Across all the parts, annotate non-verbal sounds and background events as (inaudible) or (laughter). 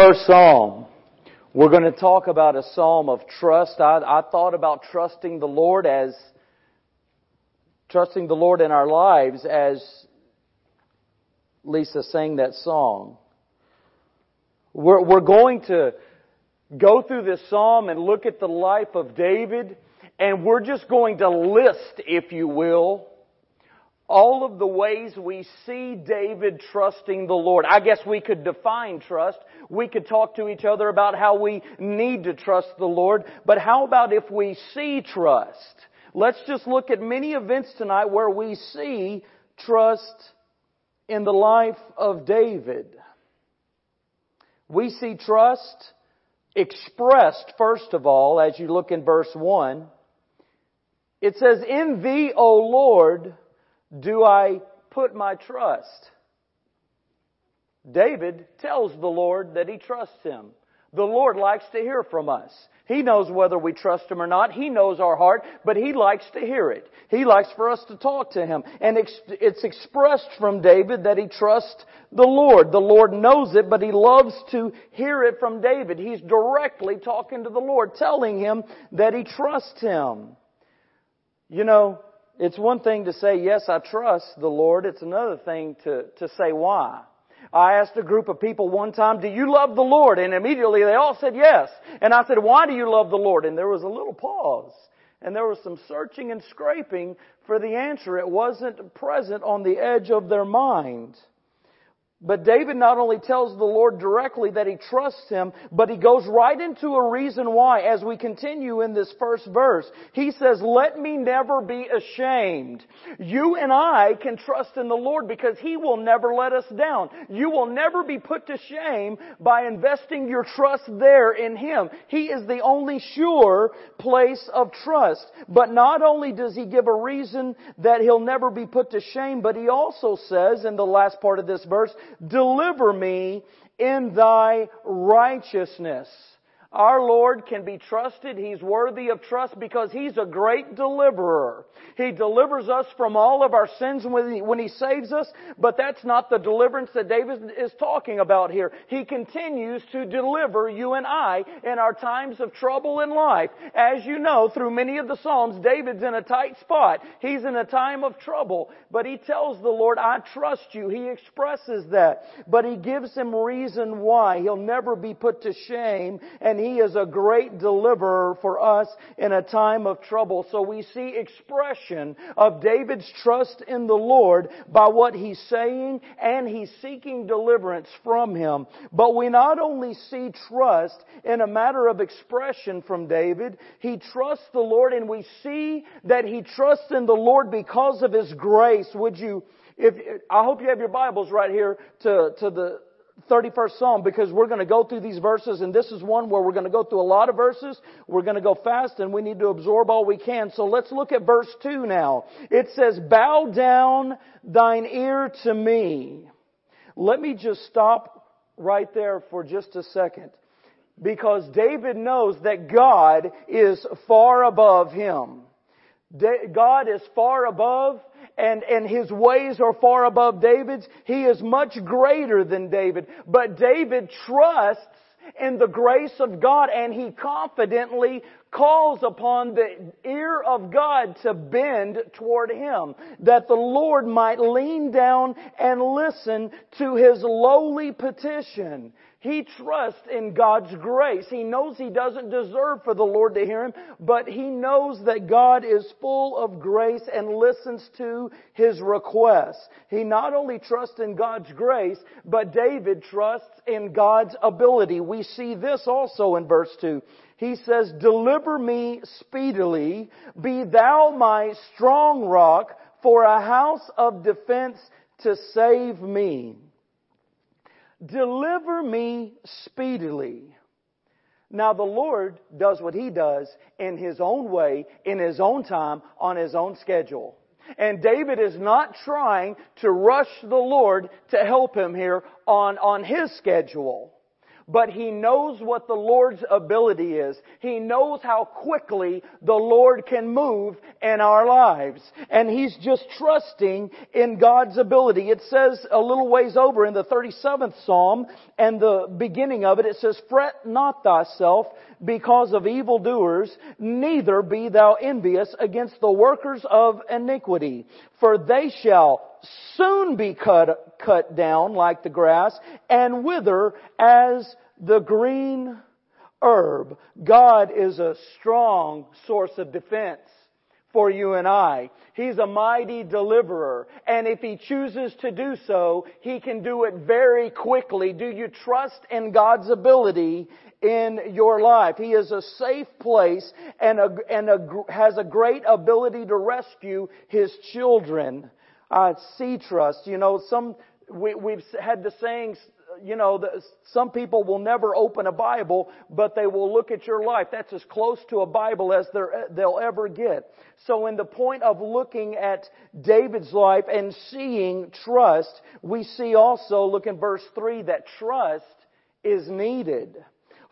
first psalm, we're going to talk about a psalm of trust. I, I thought about trusting the Lord as trusting the Lord in our lives as Lisa sang that song. We're, we're going to go through this psalm and look at the life of David, and we're just going to list, if you will, all of the ways we see David trusting the Lord. I guess we could define trust. We could talk to each other about how we need to trust the Lord. But how about if we see trust? Let's just look at many events tonight where we see trust in the life of David. We see trust expressed, first of all, as you look in verse 1. It says, In thee, O Lord, do I put my trust? David tells the Lord that he trusts him. The Lord likes to hear from us. He knows whether we trust Him or not. He knows our heart, but He likes to hear it. He likes for us to talk to Him. And it's expressed from David that he trusts the Lord. The Lord knows it, but He loves to hear it from David. He's directly talking to the Lord, telling Him that He trusts Him. You know, it's one thing to say, yes, I trust the Lord. It's another thing to, to say why. I asked a group of people one time, do you love the Lord? And immediately they all said yes. And I said, why do you love the Lord? And there was a little pause. And there was some searching and scraping for the answer. It wasn't present on the edge of their mind. But David not only tells the Lord directly that he trusts him, but he goes right into a reason why as we continue in this first verse. He says, let me never be ashamed. You and I can trust in the Lord because he will never let us down. You will never be put to shame by investing your trust there in him. He is the only sure place of trust. But not only does he give a reason that he'll never be put to shame, but he also says in the last part of this verse, Deliver me in thy righteousness. Our Lord can be trusted. He's worthy of trust because He's a great deliverer. He delivers us from all of our sins when he, when he, saves us, but that's not the deliverance that David is talking about here. He continues to deliver you and I in our times of trouble in life. As you know, through many of the Psalms, David's in a tight spot. He's in a time of trouble, but he tells the Lord, I trust you. He expresses that, but he gives him reason why. He'll never be put to shame, and he is a great deliverer for us in a time of trouble. So we see expression of David's trust in the Lord by what he's saying and he's seeking deliverance from him. But we not only see trust in a matter of expression from David, he trusts the Lord and we see that he trusts in the Lord because of his grace. Would you if, I hope you have your Bibles right here to, to the 31st Psalm because we're going to go through these verses and this is one where we're going to go through a lot of verses. We're going to go fast and we need to absorb all we can. So let's look at verse 2 now. It says, bow down thine ear to me. Let me just stop right there for just a second because David knows that God is far above him. God is far above and, and his ways are far above David's. He is much greater than David. But David trusts in the grace of God and he confidently calls upon the ear of God to bend toward him, that the Lord might lean down and listen to his lowly petition. He trusts in God's grace. He knows he doesn't deserve for the Lord to hear him, but he knows that God is full of grace and listens to his requests. He not only trusts in God's grace, but David trusts in God's ability. We see this also in verse 2. He says, Deliver me speedily, be thou my strong rock, for a house of defense to save me. Deliver me speedily. Now the Lord does what He does in His own way, in His own time, on His own schedule. And David is not trying to rush the Lord to help him here on, on his schedule. But he knows what the Lord's ability is. He knows how quickly the Lord can move in our lives. And he's just trusting in God's ability. It says a little ways over in the 37th Psalm and the beginning of it, it says, Fret not thyself because of evildoers, neither be thou envious against the workers of iniquity. For they shall soon be cut, cut down like the grass and wither as the green herb. God is a strong source of defense for you and I. He's a mighty deliverer. And if He chooses to do so, He can do it very quickly. Do you trust in God's ability in your life? He is a safe place and, a, and a, has a great ability to rescue His children. Uh, see trust. You know, some, we, we've had the sayings you know, the, some people will never open a Bible, but they will look at your life. That's as close to a Bible as they'll ever get. So in the point of looking at David's life and seeing trust, we see also, look in verse 3, that trust is needed.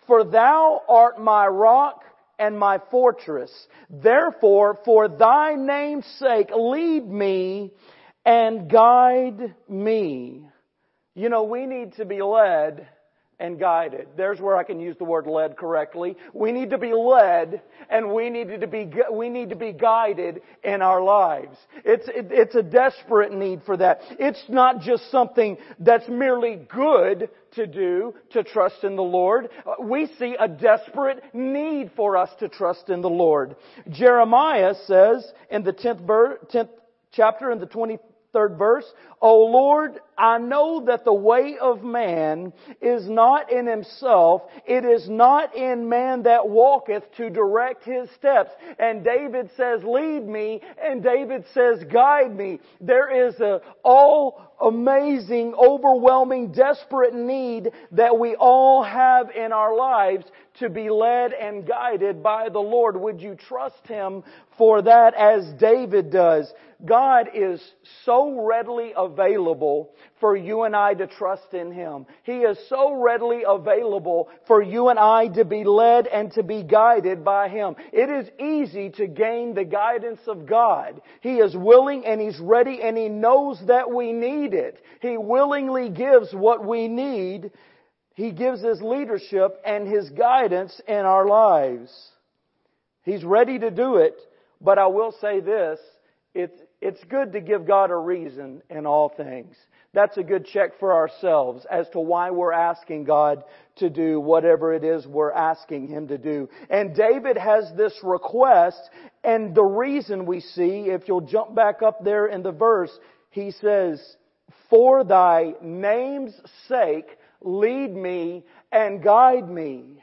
For thou art my rock and my fortress. Therefore, for thy name's sake, lead me and guide me. You know, we need to be led and guided. There's where I can use the word led correctly. We need to be led and we need to be, we need to be guided in our lives. It's, it, it's a desperate need for that. It's not just something that's merely good to do to trust in the Lord. We see a desperate need for us to trust in the Lord. Jeremiah says in the 10th, ver- 10th chapter in the 23rd verse, O Lord, I know that the way of man is not in himself. It is not in man that walketh to direct his steps. And David says, lead me. And David says, guide me. There is a all amazing, overwhelming, desperate need that we all have in our lives to be led and guided by the Lord. Would you trust Him for that as David does? God is so readily available for you and I to trust in Him. He is so readily available for you and I to be led and to be guided by Him. It is easy to gain the guidance of God. He is willing and He's ready and He knows that we need it. He willingly gives what we need. He gives His leadership and His guidance in our lives. He's ready to do it, but I will say this, it's, it's good to give God a reason in all things. That's a good check for ourselves as to why we're asking God to do whatever it is we're asking Him to do. And David has this request, and the reason we see, if you'll jump back up there in the verse, he says, For thy name's sake, lead me and guide me.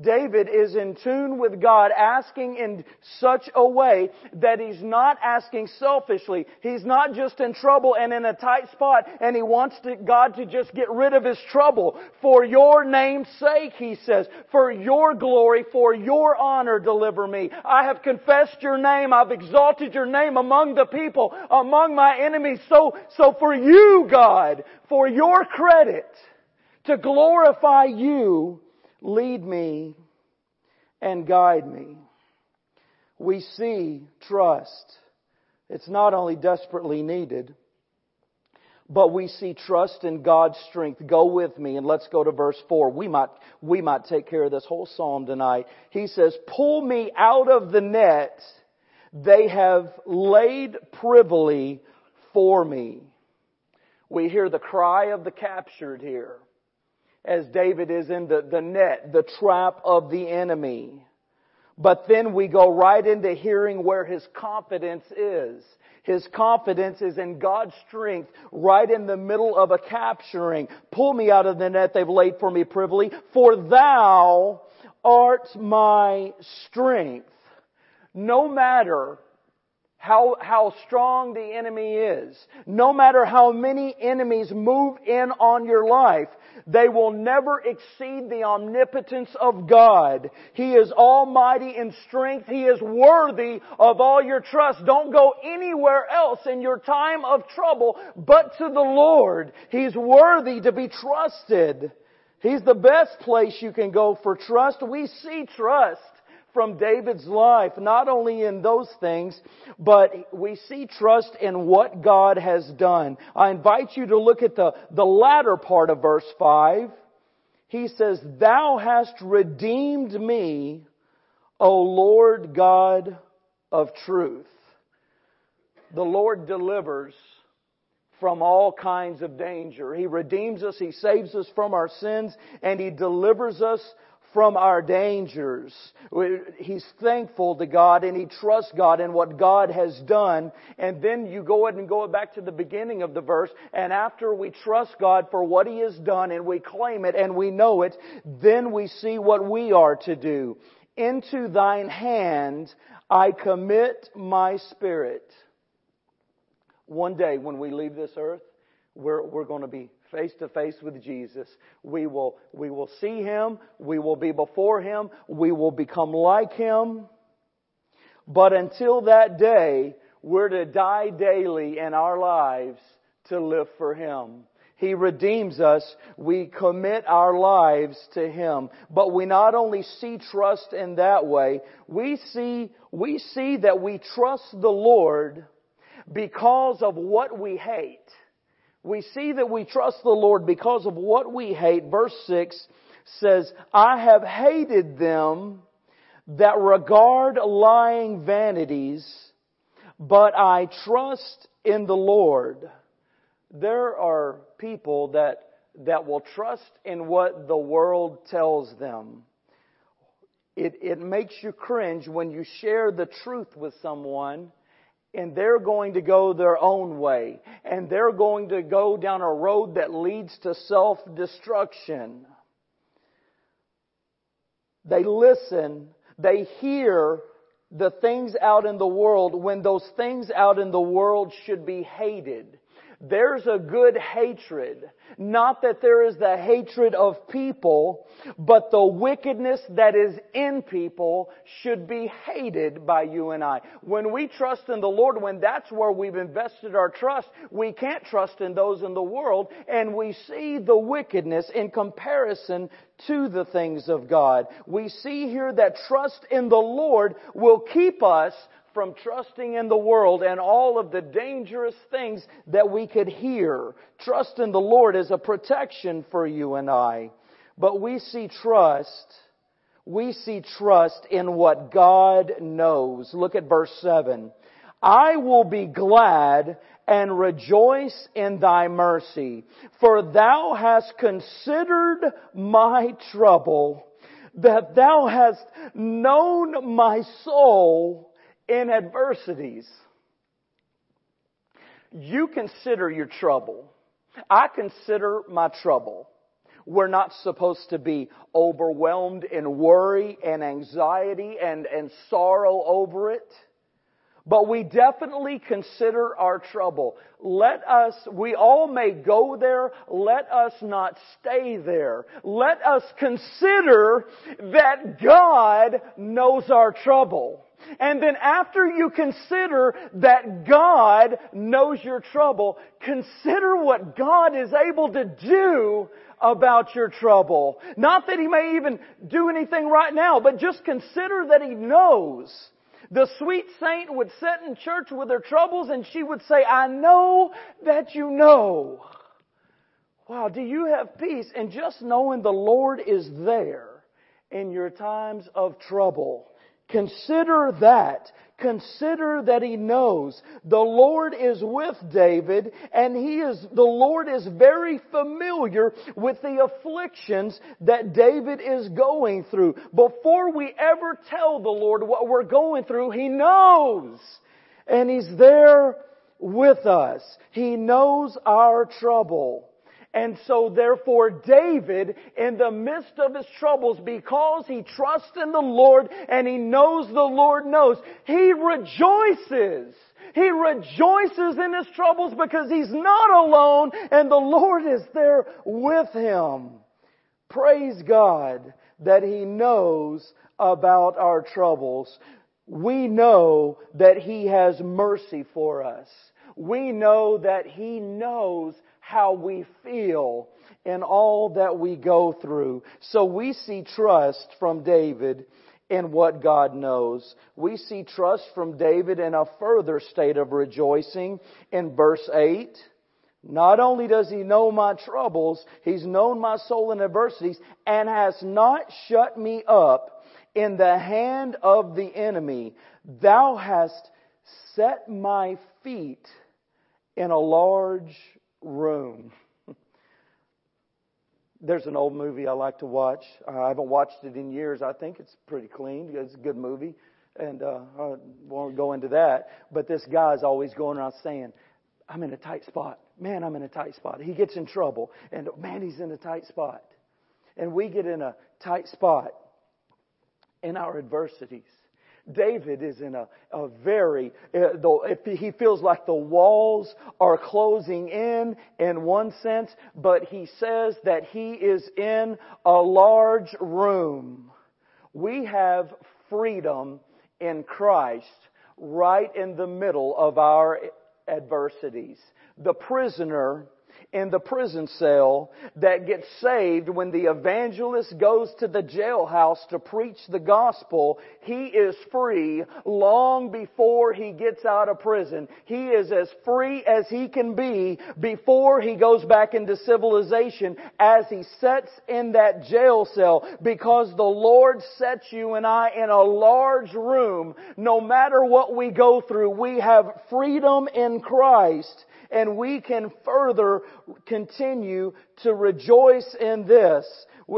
David is in tune with God, asking in such a way that he's not asking selfishly. He's not just in trouble and in a tight spot and he wants to, God to just get rid of his trouble. For your name's sake, he says, for your glory, for your honor, deliver me. I have confessed your name. I've exalted your name among the people, among my enemies. So, so for you, God, for your credit, to glorify you, lead me and guide me. We see trust. It's not only desperately needed, but we see trust in God's strength. Go with me and let's go to verse 4. We might, we might take care of this whole psalm tonight. He says, pull me out of the net they have laid privily for me. We hear the cry of the captured here as David is in the, the net, the trap of the enemy. But then we go right into hearing where his confidence is. His confidence is in God's strength right in the middle of a capturing. Pull me out of the net they've laid for me privily, for thou art my strength. No matter how, how strong the enemy is, no matter how many enemies move in on your life, they will never exceed the omnipotence of God. He is almighty in strength. He is worthy of all your trust. Don't go anywhere else in your time of trouble but to the Lord. He's worthy to be trusted. He's the best place you can go for trust. We see trust from David's life, not only in those things, but we see trust in what God has done. I invite you to look at the, the latter part of verse 5. He says, Thou hast redeemed me, O Lord God of truth. The Lord delivers from all kinds of danger. He redeems us, He saves us from our sins, and He delivers us from our dangers. He's thankful to God and he trusts God in what God has done. And then you go ahead and go back to the beginning of the verse. And after we trust God for what he has done and we claim it and we know it, then we see what we are to do. Into thine hand I commit my spirit one day when we leave this earth, we're, we're going to be face to face with Jesus. We will, we will see Him. We will be before Him. We will become like Him. But until that day, we're to die daily in our lives to live for Him. He redeems us. We commit our lives to Him. But we not only see trust in that way, we see, we see that we trust the Lord because of what we hate. We see that we trust the Lord because of what we hate. Verse 6 says, I have hated them that regard lying vanities, but I trust in the Lord. There are people that, that will trust in what the world tells them. It, it makes you cringe when you share the truth with someone and they're going to go their own way. And they're going to go down a road that leads to self-destruction. They listen, they hear the things out in the world when those things out in the world should be hated. There's a good hatred. Not that there is the hatred of people, but the wickedness that is in people should be hated by you and I. When we trust in the Lord, when that's where we've invested our trust, we can't trust in those in the world, and we see the wickedness in comparison to the things of God. We see here that trust in the Lord will keep us from trusting in the world and all of the dangerous things that we could hear. Trust in the Lord is a protection for you and I. But we see trust, we see trust in what God knows. Look at verse 7. I will be glad and rejoice in thy mercy, for thou hast considered my trouble, that thou hast known my soul in adversities. You consider your trouble. I consider my trouble. We're not supposed to be overwhelmed in worry and anxiety and, and sorrow over it. But we definitely consider our trouble. Let us, we all may go there, let us not stay there. Let us consider that God knows our trouble. And then after you consider that God knows your trouble, consider what God is able to do about your trouble. Not that He may even do anything right now, but just consider that He knows. The sweet saint would sit in church with her troubles and she would say, I know that you know. Wow, do you have peace? And just knowing the Lord is there in your times of trouble. Consider that. Consider that he knows the Lord is with David and he is, the Lord is very familiar with the afflictions that David is going through. Before we ever tell the Lord what we're going through, he knows. And he's there with us. He knows our trouble. And so therefore David, in the midst of his troubles, because he trusts in the Lord and he knows the Lord knows, he rejoices. He rejoices in his troubles because he's not alone and the Lord is there with him. Praise God that he knows about our troubles. We know that he has mercy for us. We know that he knows how we feel in all that we go through. So we see trust from David in what God knows. We see trust from David in a further state of rejoicing in verse 8. Not only does he know my troubles, he's known my soul in adversities and has not shut me up in the hand of the enemy. Thou hast set my feet in a large room. There's an old movie I like to watch. I haven't watched it in years. I think it's pretty clean. It's a good movie. And uh, I won't go into that. But this guy's always going around saying, I'm in a tight spot. Man, I'm in a tight spot. He gets in trouble. And man, he's in a tight spot. And we get in a tight spot in our adversities. David is in a, a very, uh, though he feels like the walls are closing in in one sense, but he says that he is in a large room. We have freedom in Christ right in the middle of our adversities. The prisoner in the prison cell that gets saved when the evangelist goes to the jailhouse to preach the gospel, he is free long before he gets out of prison. He is as free as he can be before he goes back into civilization as he sets in that jail cell because the Lord sets you and I in a large room. No matter what we go through, we have freedom in Christ and we can further continue to rejoice in this.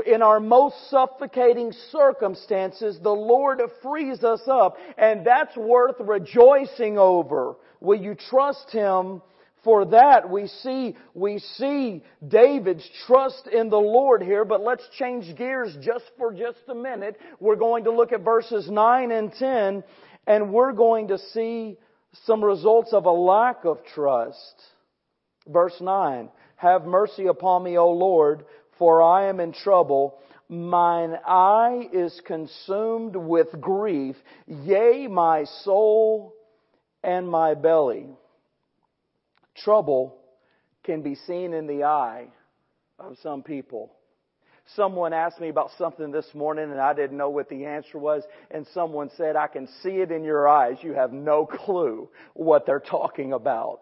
In our most suffocating circumstances, the Lord frees us up, and that's worth rejoicing over. Will you trust Him for that? We see, we see David's trust in the Lord here, but let's change gears just for just a minute. We're going to look at verses 9 and 10, and we're going to see some results of a lack of trust. Verse 9, Have mercy upon me, O Lord, for I am in trouble. Mine eye is consumed with grief, yea, my soul and my belly. Trouble can be seen in the eye of some people. Someone asked me about something this morning and I didn't know what the answer was. And someone said, I can see it in your eyes. You have no (laughs) clue what they're talking about.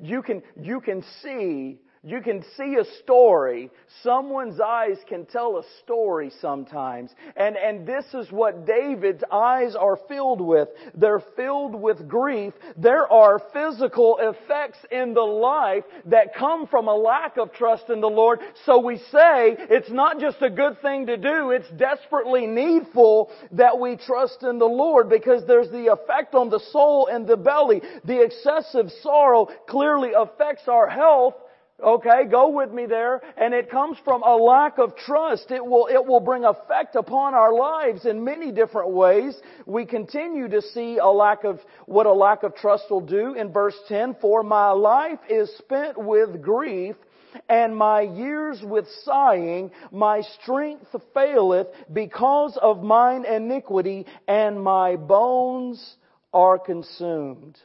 You can, you can see you can see a story. Someone's eyes can tell a story sometimes. And, and this is what David's eyes are filled with. They're filled with grief. There are physical effects in the life that come from a lack of trust in the Lord. So we say it's not just a good thing to do, it's desperately needful that we trust in the Lord because there's the effect on the soul and the belly. The excessive sorrow clearly affects our health Okay, go with me there. And it comes from a lack of trust. It will, it will bring effect upon our lives in many different ways. We continue to see a lack of, what a lack of trust will do in verse 10. For my life is spent with grief and my years with sighing, my strength faileth because of mine iniquity, and my bones are consumed.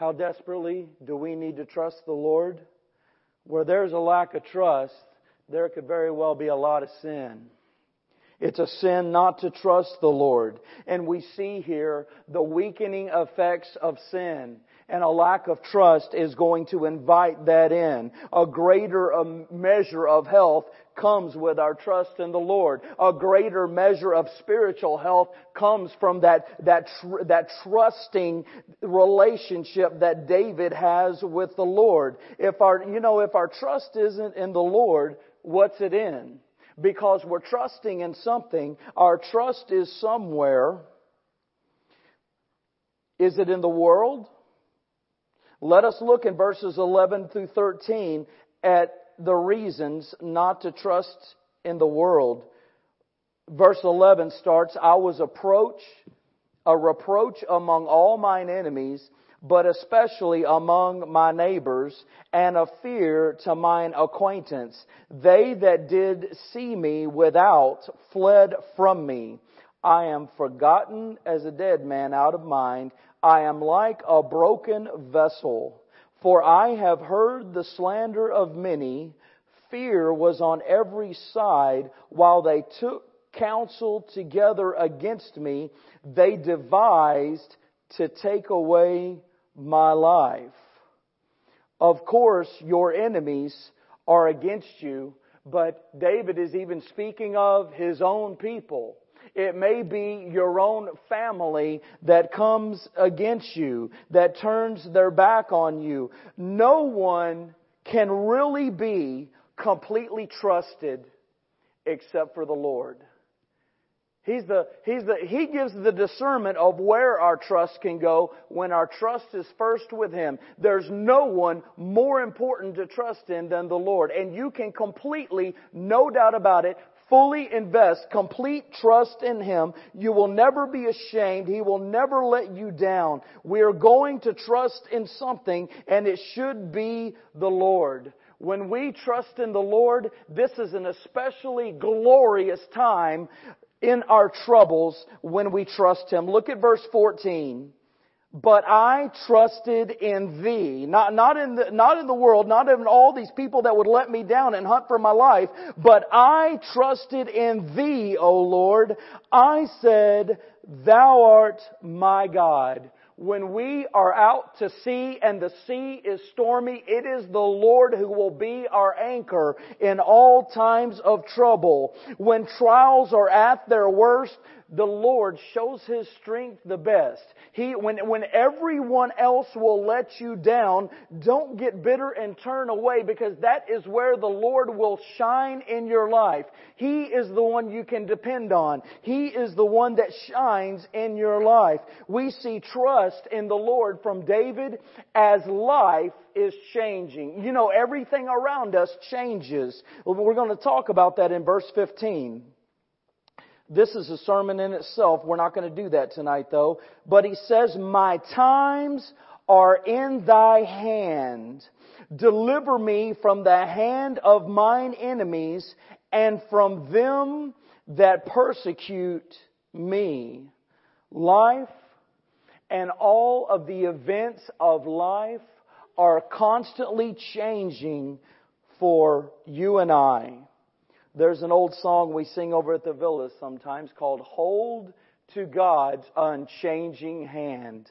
How desperately do we need to trust the Lord? Where there's a lack of trust, there could very well be a lot of sin. It's a sin not to trust the Lord. And we see here the weakening effects of sin and a lack of trust is going to invite that in. A greater um, measure of health comes with our trust in the Lord. A greater measure of spiritual health comes from that, that, tr- that trusting relationship that David has with the Lord. If our, you know, if our trust isn't in the Lord, what's it in? Because we're trusting in something, our trust is somewhere. Is it in the world? Let us look in verses 11 through 13 at the reasons not to trust in the world. Verse 11 starts, I was approach, a reproach among all mine enemies, but especially among my neighbors, and a fear to mine acquaintance. They that did see me without fled from me. I am forgotten as a dead man out of mind. I am like a broken vessel. For I have heard the slander of many. Fear was on every side while they took counsel together against me. They devised to take away my life. Of course, your enemies are against you, but David is even speaking of his own people. It may be your own family that comes against you, that turns their back on you. No one can really be completely trusted except for the Lord. He's the, he's the, he gives the discernment of where our trust can go when our trust is first with Him. There's no one more important to trust in than the Lord. And you can completely, no doubt about it, fully invest complete trust in Him. You will never be ashamed. He will never let you down. We are going to trust in something and it should be the Lord. When we trust in the Lord, this is an especially glorious time in our troubles when we trust Him. Look at verse 14. But I trusted in thee. Not, not in the, not in the world, not in all these people that would let me down and hunt for my life, but I trusted in thee, O Lord. I said, thou art my God. When we are out to sea and the sea is stormy, it is the Lord who will be our anchor in all times of trouble. When trials are at their worst, the Lord shows His strength the best. He, when, when everyone else will let you down, don't get bitter and turn away because that is where the Lord will shine in your life. He is the one you can depend on. He is the one that shines in your life. We see trust in the Lord from David as life is changing. You know, everything around us changes. We're going to talk about that in verse 15. This is a sermon in itself. We're not going to do that tonight though. But he says, my times are in thy hand. Deliver me from the hand of mine enemies and from them that persecute me. Life and all of the events of life are constantly changing for you and I. There's an old song we sing over at the villas sometimes called Hold to God's Unchanging Hand.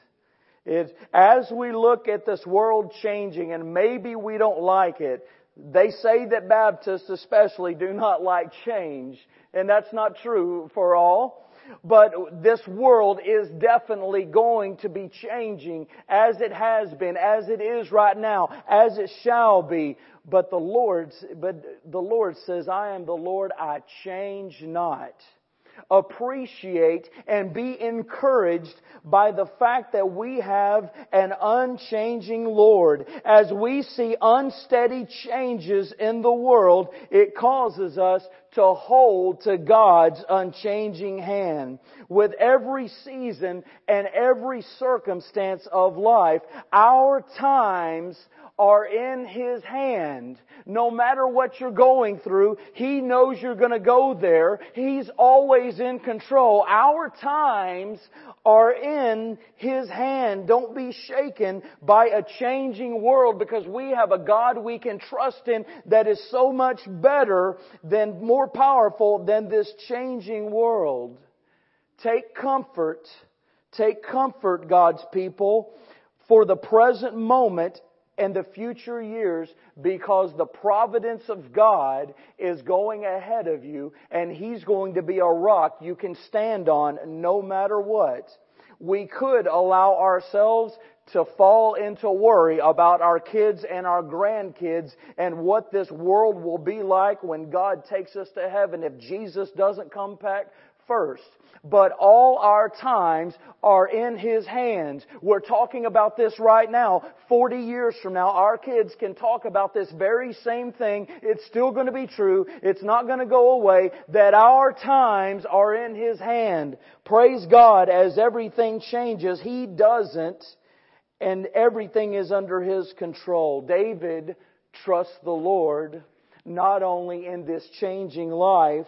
As we look at this world changing and maybe we don't like it, they say that Baptists especially do not like change. And that's not true for all. But this world is definitely going to be changing as it has been, as it is right now, as it shall be. But the Lord, but the Lord says, I am the Lord, I change not appreciate and be encouraged by the fact that we have an unchanging Lord. As we see unsteady changes in the world, it causes us to hold to God's unchanging hand. With every season and every circumstance of life, our times are in His hand. No matter what you're going through, He knows you're going to go there. He's always in control. Our times are in His hand. Don't be shaken by a changing world because we have a God we can trust in that is so much better than, more powerful than this changing world. Take comfort. Take comfort, God's people, for the present moment and the future years because the providence of God is going ahead of you and He's going to be a rock you can stand on no matter what. We could allow ourselves to fall into worry about our kids and our grandkids and what this world will be like when God takes us to heaven if Jesus doesn't come back first but all our times are in His hands. We're talking about this right now. 40 years from now, our kids can talk about this very same thing. It's still going to be true. It's not going to go away. That our times are in His hand. Praise God as everything changes. He doesn't and everything is under His control. David trusts the Lord not only in this changing life,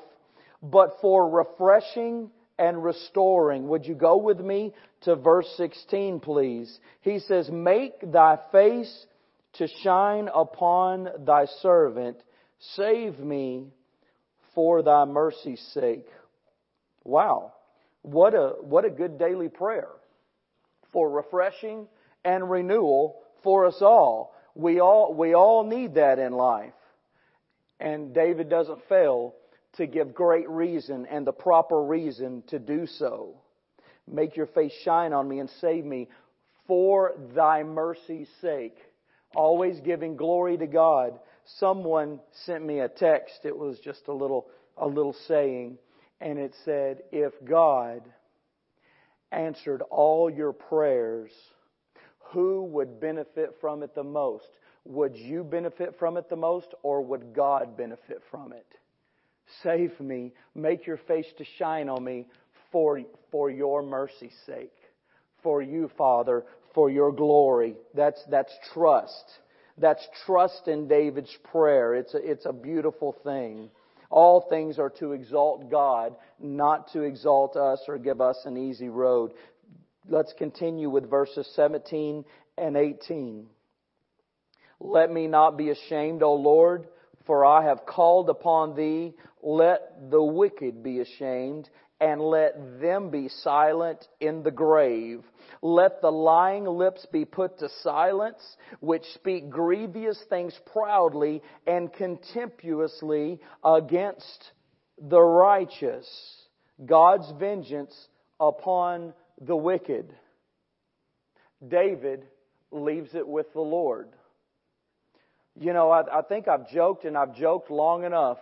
but for refreshing and restoring. Would you go with me to verse 16, please? He says, Make thy face to shine upon thy servant. Save me for thy mercy's sake. Wow. What a, what a good daily prayer for refreshing and renewal for us all. We all, we all need that in life. And David doesn't fail to give great reason and the proper reason to do so. Make your face shine on me and save me for thy mercy's sake. Always giving glory to God. Someone sent me a text. It was just a little, a little saying. And it said, if God answered all your prayers, who would benefit from it the most? Would you benefit from it the most or would God benefit from it? Save me. Make your face to shine on me for, for your mercy's sake. For you, Father, for your glory. That's, that's trust. That's trust in David's prayer. It's a, it's a beautiful thing. All things are to exalt God, not to exalt us or give us an easy road. Let's continue with verses 17 and 18. Let me not be ashamed, O Lord, for I have called upon thee. Let the wicked be ashamed, and let them be silent in the grave. Let the lying lips be put to silence, which speak grievous things proudly and contemptuously against the righteous. God's vengeance upon the wicked. David leaves it with the Lord. You know, I, I think I've joked and I've joked long enough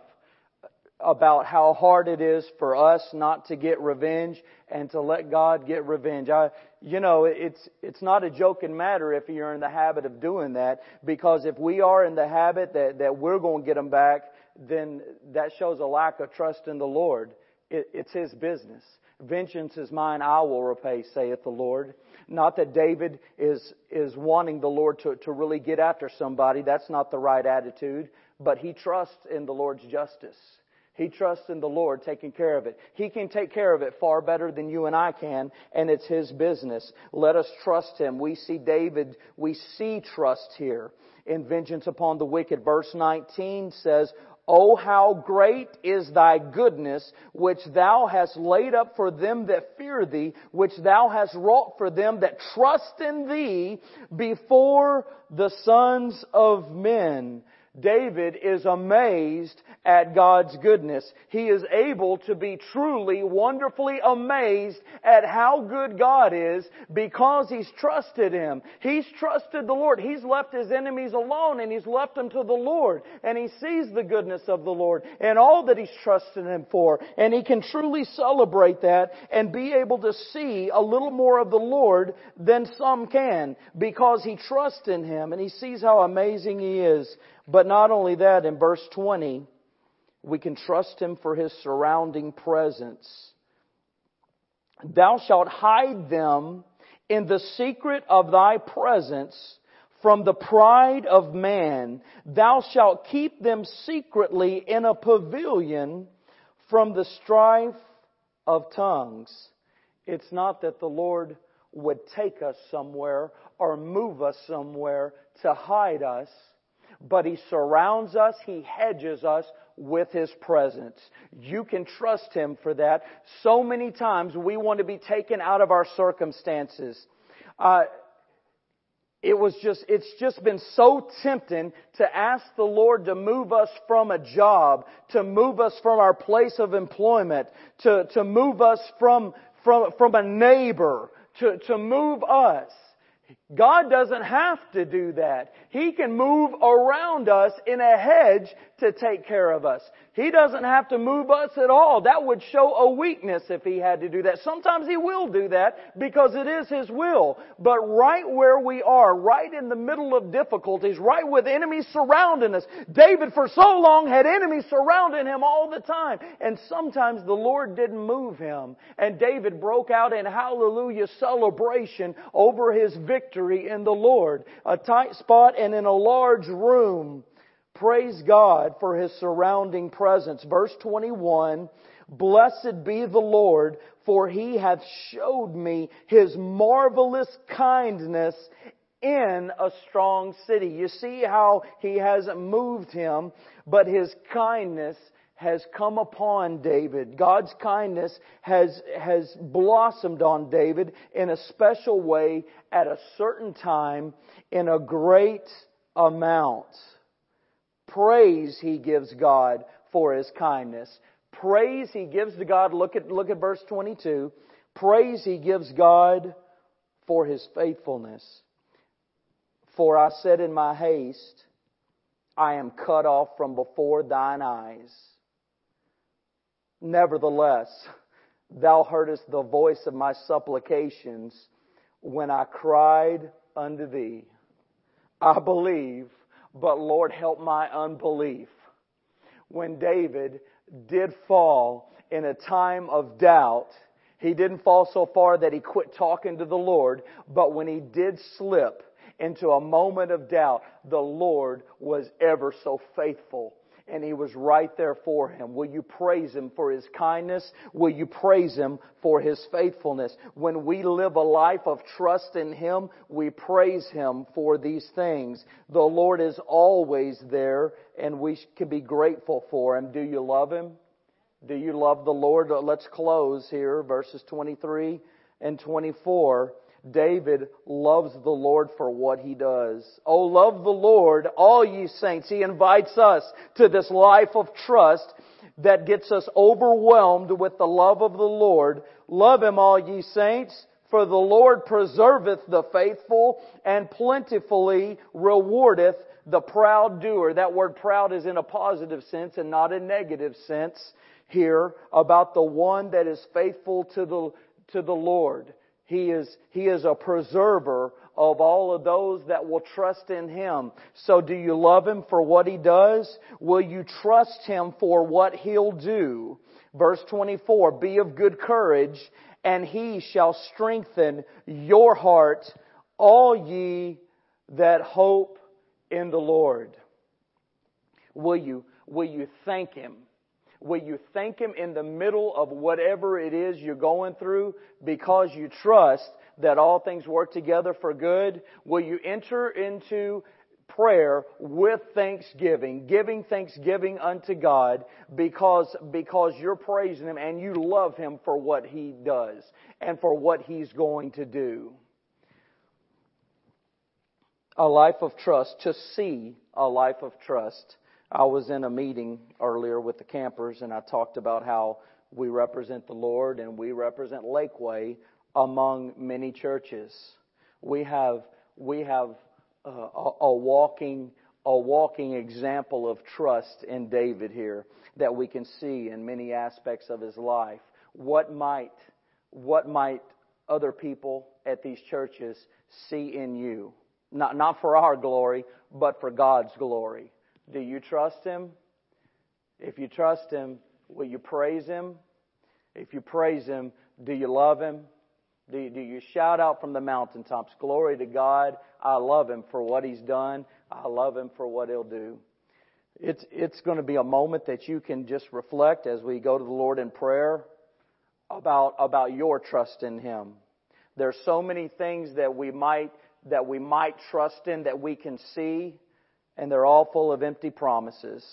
about how hard it is for us not to get revenge and to let God get revenge. I, you know, it's, it's not a joking matter if you're in the habit of doing that because if we are in the habit that, that we're going to get them back, then that shows a lack of trust in the Lord. It, it's His business. Vengeance is mine, I will repay, saith the Lord. Not that David is, is wanting the Lord to, to really get after somebody. That's not the right attitude. But he trusts in the Lord's justice. He trusts in the Lord taking care of it. He can take care of it far better than you and I can, and it's His business. Let us trust Him. We see David, we see trust here in vengeance upon the wicked. Verse 19 says, Oh, how great is thy goodness, which thou hast laid up for them that fear thee, which thou hast wrought for them that trust in thee before the sons of men. David is amazed at God's goodness. He is able to be truly, wonderfully amazed at how good God is because he's trusted Him. He's trusted the Lord. He's left his enemies alone and he's left them to the Lord. And he sees the goodness of the Lord and all that he's trusted Him for. And he can truly celebrate that and be able to see a little more of the Lord than some can because he trusts in Him and he sees how amazing He is. But not only that, in verse 20, we can trust Him for His surrounding presence. Thou shalt hide them in the secret of thy presence from the pride of man. Thou shalt keep them secretly in a pavilion from the strife of tongues. It's not that the Lord would take us somewhere or move us somewhere to hide us but He surrounds us, He hedges us with His presence. You can trust Him for that. So many times we want to be taken out of our circumstances. Uh, it was just, it's just been so tempting to ask the Lord to move us from a job, to move us from our place of employment, to, to move us from, from, from a neighbor, to, to move us. God doesn't have to do that. He can move around us in a hedge to take care of us. He doesn't have to move us at all. That would show a weakness if He had to do that. Sometimes He will do that because it is His will. But right where we are, right in the middle of difficulties, right with enemies surrounding us, David for so long had enemies surrounding him all the time. And sometimes the Lord didn't move him. And David broke out in hallelujah celebration over his victory in the Lord. A tight spot and in a large room. Praise God for His surrounding presence. Verse 21, Blessed be the Lord, for He hath showed me His marvelous kindness in a strong city. You see how he hasn't moved him, but his kindness has come upon David. God's kindness has, has blossomed on David in a special way at a certain time in a great amount. Praise he gives God for his kindness. Praise he gives to God. Look at, look at verse 22. Praise he gives God for his faithfulness. For I said in my haste, I am cut off from before thine eyes. Nevertheless, thou heardest the voice of my supplications when I cried unto thee. I believe, but Lord help my unbelief. When David did fall in a time of doubt, he didn't fall so far that he quit talking to the Lord, but when he did slip into a moment of doubt, the Lord was ever so faithful and he was right there for him. Will you praise him for his kindness? Will you praise him for his faithfulness? When we live a life of trust in him, we praise him for these things. The Lord is always there and we can be grateful for him. Do you love him? Do you love the Lord? Let's close here, verses 23 and 24. David loves the Lord for what he does. Oh, love the Lord, all ye saints. He invites us to this life of trust that gets us overwhelmed with the love of the Lord. Love him, all ye saints, for the Lord preserveth the faithful and plentifully rewardeth the proud doer. That word proud is in a positive sense and not a negative sense here about the one that is faithful to the, to the Lord. He is, He is a preserver of all of those that will trust in Him. So do you love Him for what He does? Will you trust Him for what He'll do? Verse 24, be of good courage and He shall strengthen your heart, all ye that hope in the Lord. Will you, will you thank Him? Will you thank Him in the middle of whatever it is you're going through because you trust that all things work together for good? Will you enter into prayer with thanksgiving, giving thanksgiving unto God because, because you're praising Him and you love Him for what He does and for what He's going to do. A life of trust, to see a life of trust. I was in a meeting earlier with the campers and I talked about how we represent the Lord and we represent Lakeway among many churches. We have, we have uh, a, a walking, a walking example of trust in David here that we can see in many aspects of his life. What might, what might other people at these churches see in you? Not, not for our glory, but for God's glory. Do you trust Him? If you trust Him, will you praise Him? If you praise Him, do you love Him? Do you, do you shout out from the mountaintops, Glory to God, I love Him for what He's done, I love Him for what He'll do? It's, it's going to be a moment that you can just reflect as we go to the Lord in prayer about, about your trust in Him. There's so many things that we might, that we might trust in that we can see and they're all full of empty promises.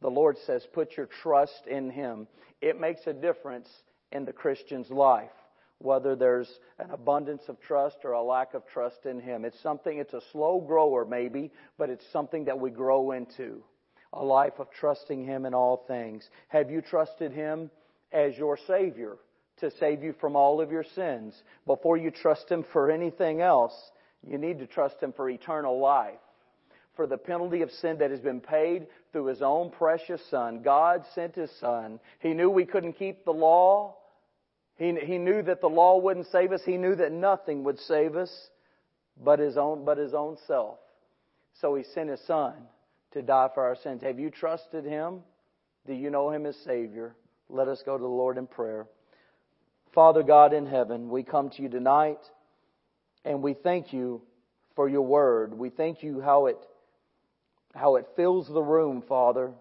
The Lord says, put your trust in Him. It makes a difference in the Christian's life, whether there's an abundance of trust or a lack of trust in Him. It's something, it's a slow grower maybe, but it's something that we grow into. A life of trusting Him in all things. Have you trusted Him as your Savior to save you from all of your sins? Before you trust Him for anything else, you need to trust Him for eternal life for the penalty of sin that has been paid through His own precious Son. God sent His Son. He knew we couldn't keep the law. He, he knew that the law wouldn't save us. He knew that nothing would save us but His own, but His own self. So He sent His Son to die for our sins. Have you trusted Him? Do you know Him as Savior? Let us go to the Lord in prayer. Father God in heaven, we come to you tonight and we thank you for your word. We thank you how it how it fills the room, Father.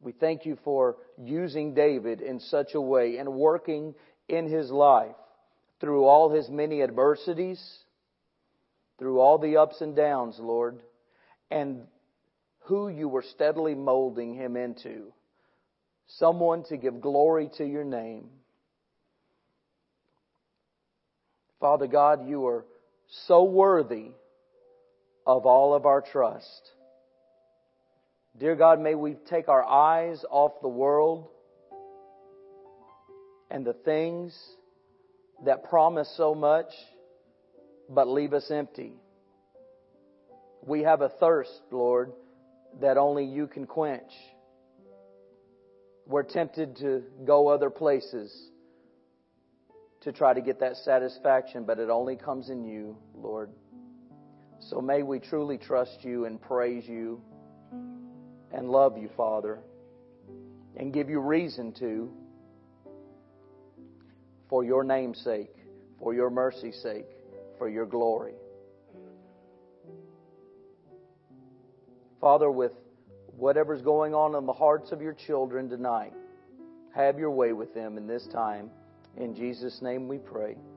We thank you for using David in such a way and working in his life through all his many adversities, through all the ups and downs, Lord, and who you were steadily molding him into. Someone to give glory to your name. Father God, you are so worthy of all of our trust. Dear God, may we take our eyes off the world and the things that promise so much but leave us empty. We have a thirst, Lord, that only you can quench. We're tempted to go other places to try to get that satisfaction, but it only comes in you, Lord. So may we truly trust you and praise you and love you, Father, and give you reason to for your name's sake, for your mercy's sake, for your glory. Father, with whatever's going on in the hearts of your children tonight, have your way with them in this time. In Jesus' name we pray.